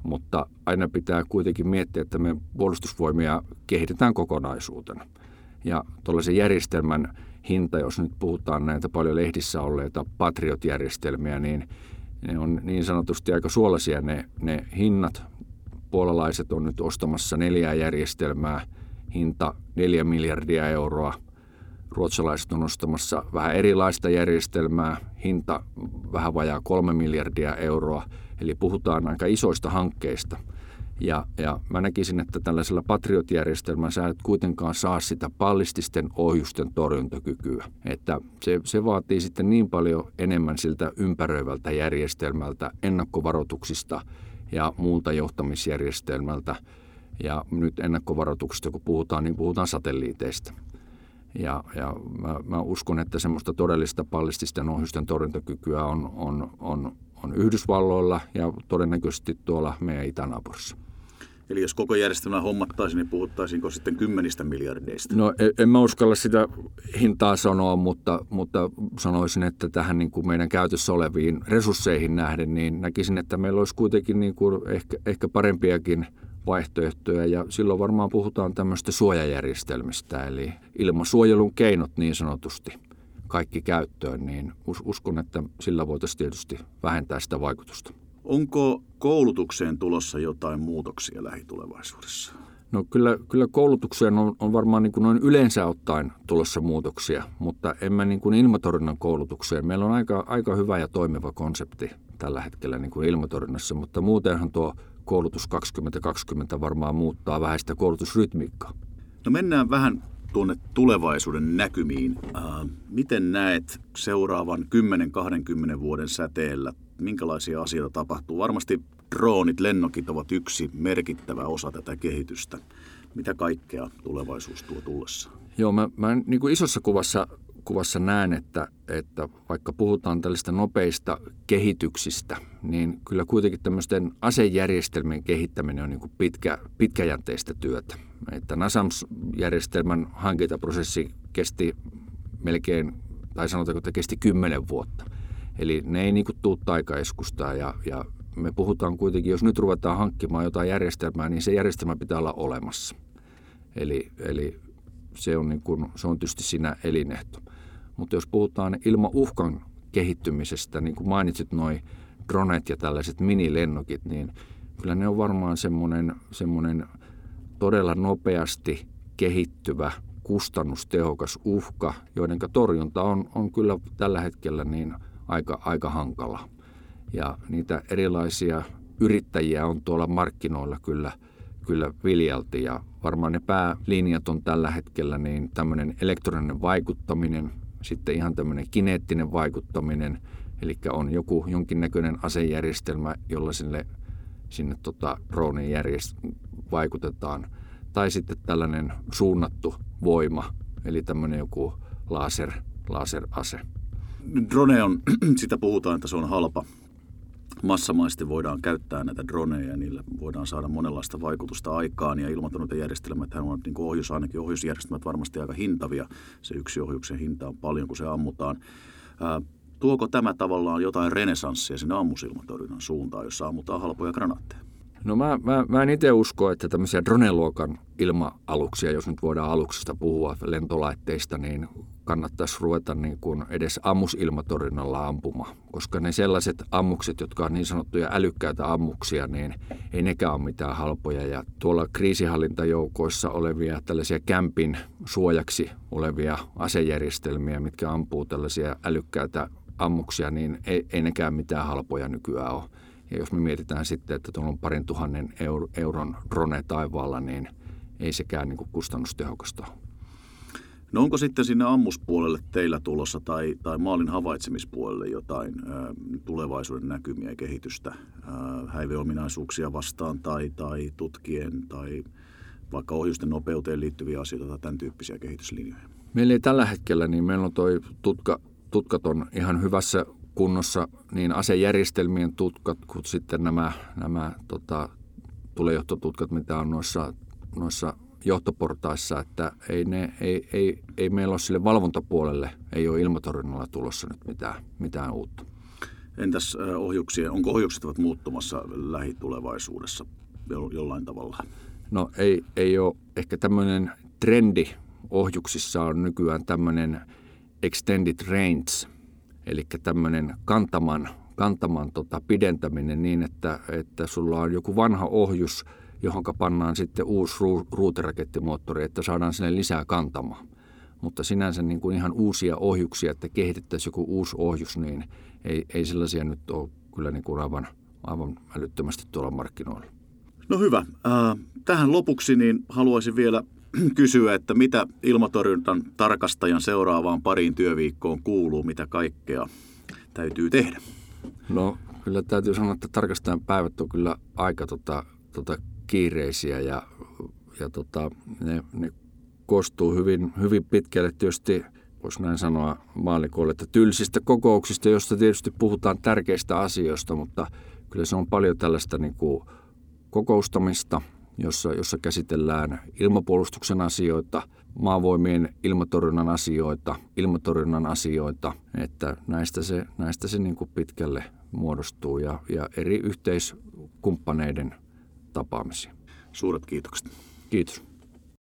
Mutta aina pitää kuitenkin miettiä, että me puolustusvoimia kehitetään kokonaisuutena. Ja tuollaisen järjestelmän hinta, jos nyt puhutaan näitä paljon lehdissä olleita Patriot-järjestelmiä, niin ne on niin sanotusti aika suolaisia ne, ne hinnat, puolalaiset on nyt ostamassa neljää järjestelmää, hinta neljä miljardia euroa. Ruotsalaiset on ostamassa vähän erilaista järjestelmää, hinta vähän vajaa kolme miljardia euroa. Eli puhutaan aika isoista hankkeista. Ja, ja mä näkisin, että tällaisella Patriot-järjestelmällä sä et kuitenkaan saa sitä pallististen ohjusten torjuntakykyä. Että se, se vaatii sitten niin paljon enemmän siltä ympäröivältä järjestelmältä, ennakkovaroituksista – ja muulta johtamisjärjestelmältä. Ja nyt ennakkovaroituksesta, kun puhutaan, niin puhutaan satelliiteista. Ja, ja mä, mä uskon, että semmoista todellista pallististen ohjusten torjuntakykyä on, on, on, on Yhdysvalloilla ja todennäköisesti tuolla meidän itänaapurissa. Eli jos koko järjestelmä hommattaisiin, niin puhuttaisiinko sitten kymmenistä miljardeista? No en, en mä uskalla sitä hintaa sanoa, mutta, mutta sanoisin, että tähän niin kuin meidän käytössä oleviin resursseihin nähden, niin näkisin, että meillä olisi kuitenkin niin kuin ehkä, ehkä parempiakin vaihtoehtoja ja silloin varmaan puhutaan tämmöistä suojajärjestelmistä, eli ilmasuojelun keinot niin sanotusti kaikki käyttöön, niin uskon, että sillä voitaisiin tietysti vähentää sitä vaikutusta. Onko koulutukseen tulossa jotain muutoksia lähitulevaisuudessa? No kyllä, kyllä koulutukseen on, on varmaan niin kuin noin yleensä ottaen tulossa muutoksia, mutta en mä niin kuin ilmatorjunnan koulutukseen. Meillä on aika, aika hyvä ja toimiva konsepti tällä hetkellä niin kuin ilmatorjunnassa, mutta muutenhan tuo koulutus 2020 varmaan muuttaa vähän sitä koulutusrytmiikkaa. No mennään vähän tuonne tulevaisuuden näkymiin. Äh, miten näet seuraavan 10-20 vuoden säteellä minkälaisia asioita tapahtuu. Varmasti droonit, lennokit ovat yksi merkittävä osa tätä kehitystä. Mitä kaikkea tulevaisuus tuo tullessa? Joo, mä, mä niin kuin isossa kuvassa, kuvassa näen, että, että vaikka puhutaan tällaista nopeista kehityksistä, niin kyllä kuitenkin tämmöisten asejärjestelmien kehittäminen on niin kuin pitkä, pitkäjänteistä työtä. Että NASAMS-järjestelmän hankintaprosessi kesti melkein, tai sanotaanko, että kesti kymmenen vuotta – Eli ne ei niin tule taikaeskusta ja, ja me puhutaan kuitenkin, jos nyt ruvetaan hankkimaan jotain järjestelmää, niin se järjestelmä pitää olla olemassa. Eli, eli se, on niin se on tietysti siinä elinehto. Mutta jos puhutaan ilmauhkan kehittymisestä, niin kuin mainitsit noin dronet ja tällaiset minilennokit, niin kyllä ne on varmaan semmoinen, semmoinen todella nopeasti kehittyvä, kustannustehokas uhka, joiden torjunta on, on kyllä tällä hetkellä niin – aika, aika hankala. Ja niitä erilaisia yrittäjiä on tuolla markkinoilla kyllä, kyllä viljalti ja varmaan ne päälinjat on tällä hetkellä niin tämmöinen elektroninen vaikuttaminen, sitten ihan tämmöinen kineettinen vaikuttaminen, eli on joku jonkinnäköinen asejärjestelmä, jolla sinne, sinne tota, drooniin järjest- vaikutetaan, tai sitten tällainen suunnattu voima, eli tämmöinen joku laser, laserase. Drone on, sitä puhutaan, että se on halpa, massamaisesti voidaan käyttää näitä droneja ja niillä voidaan saada monenlaista vaikutusta aikaan ja ilmatorjuntajärjestelmät on niin kuin ohjus, ainakin ohjusjärjestelmät varmasti aika hintavia. Se yksi ohjuksen hinta on paljon, kun se ammutaan. Ää, tuoko tämä tavallaan jotain renesanssia sinne ammusilmatorjunnan suuntaan, jossa ammutaan halpoja granaatteja? No mä, mä, mä en itse usko, että tämmöisiä droneluokan ilma-aluksia, jos nyt voidaan aluksesta puhua lentolaitteista, niin kannattaisi ruveta niin kuin edes ammusilmatorjunnalla ampumaan. Koska ne sellaiset ammukset, jotka on niin sanottuja älykkäitä ammuksia, niin ei nekään ole mitään halpoja. Ja tuolla kriisihallintajoukoissa olevia tällaisia kämpin suojaksi olevia asejärjestelmiä, mitkä ampuu tällaisia älykkäitä ammuksia, niin ei, ei nekään mitään halpoja nykyään ole. Ja jos me mietitään sitten, että tuolla on parin tuhannen euron drone taivaalla, niin ei sekään niin kuin kustannustehokasta No onko sitten sinne ammuspuolelle teillä tulossa tai, tai maalin havaitsemispuolelle jotain ä, tulevaisuuden näkymiä ja kehitystä ä, häiveominaisuuksia vastaan tai, tai tutkien tai vaikka ohjusten nopeuteen liittyviä asioita tai tämän tyyppisiä kehityslinjoja? Meillä ei tällä hetkellä, niin meillä on toi tutka, tutkat on ihan hyvässä kunnossa niin asejärjestelmien tutkat kuin sitten nämä, nämä tota, tulejohtotutkat, mitä on noissa, noissa johtoportaissa, että ei, ne, ei, ei, ei meillä ole sille valvontapuolelle, ei ole ilmatorjunnalla tulossa nyt mitään, mitään uutta. Entäs ohjuksia, onko ohjukset ovat muuttumassa lähitulevaisuudessa jollain tavalla? No ei, ei ole. Ehkä tämmöinen trendi ohjuksissa on nykyään tämmöinen extended range, eli tämmöinen kantaman, kantaman tota pidentäminen niin, että, että sulla on joku vanha ohjus – johon pannaan sitten uusi ruuterakettimottori, että saadaan sinne lisää kantamaa. Mutta sinänsä niin kuin ihan uusia ohjuksia, että kehitettäisiin joku uusi ohjus, niin ei, ei sellaisia nyt ole kyllä niin kuin aivan, aivan älyttömästi tuolla markkinoilla. No hyvä. Äh, tähän lopuksi niin haluaisin vielä kysyä, että mitä ilmatorjuntan tarkastajan seuraavaan pariin työviikkoon kuuluu, mitä kaikkea täytyy tehdä? No kyllä täytyy sanoa, että tarkastajan päivät on kyllä aika tota, tota kiireisiä ja, ja tota, ne, ne koostuu hyvin, hyvin pitkälle tietysti, voisi näin sanoa maalikoille, että tylsistä kokouksista, joista tietysti puhutaan tärkeistä asioista, mutta kyllä se on paljon tällaista niin kuin kokoustamista, jossa, jossa käsitellään ilmapuolustuksen asioita, maavoimien ilmatorjunnan asioita, ilmatorjunnan asioita, että näistä se, näistä se niin kuin pitkälle muodostuu ja, ja eri yhteiskumppaneiden tapaamisia. Suuret kiitokset. Kiitos.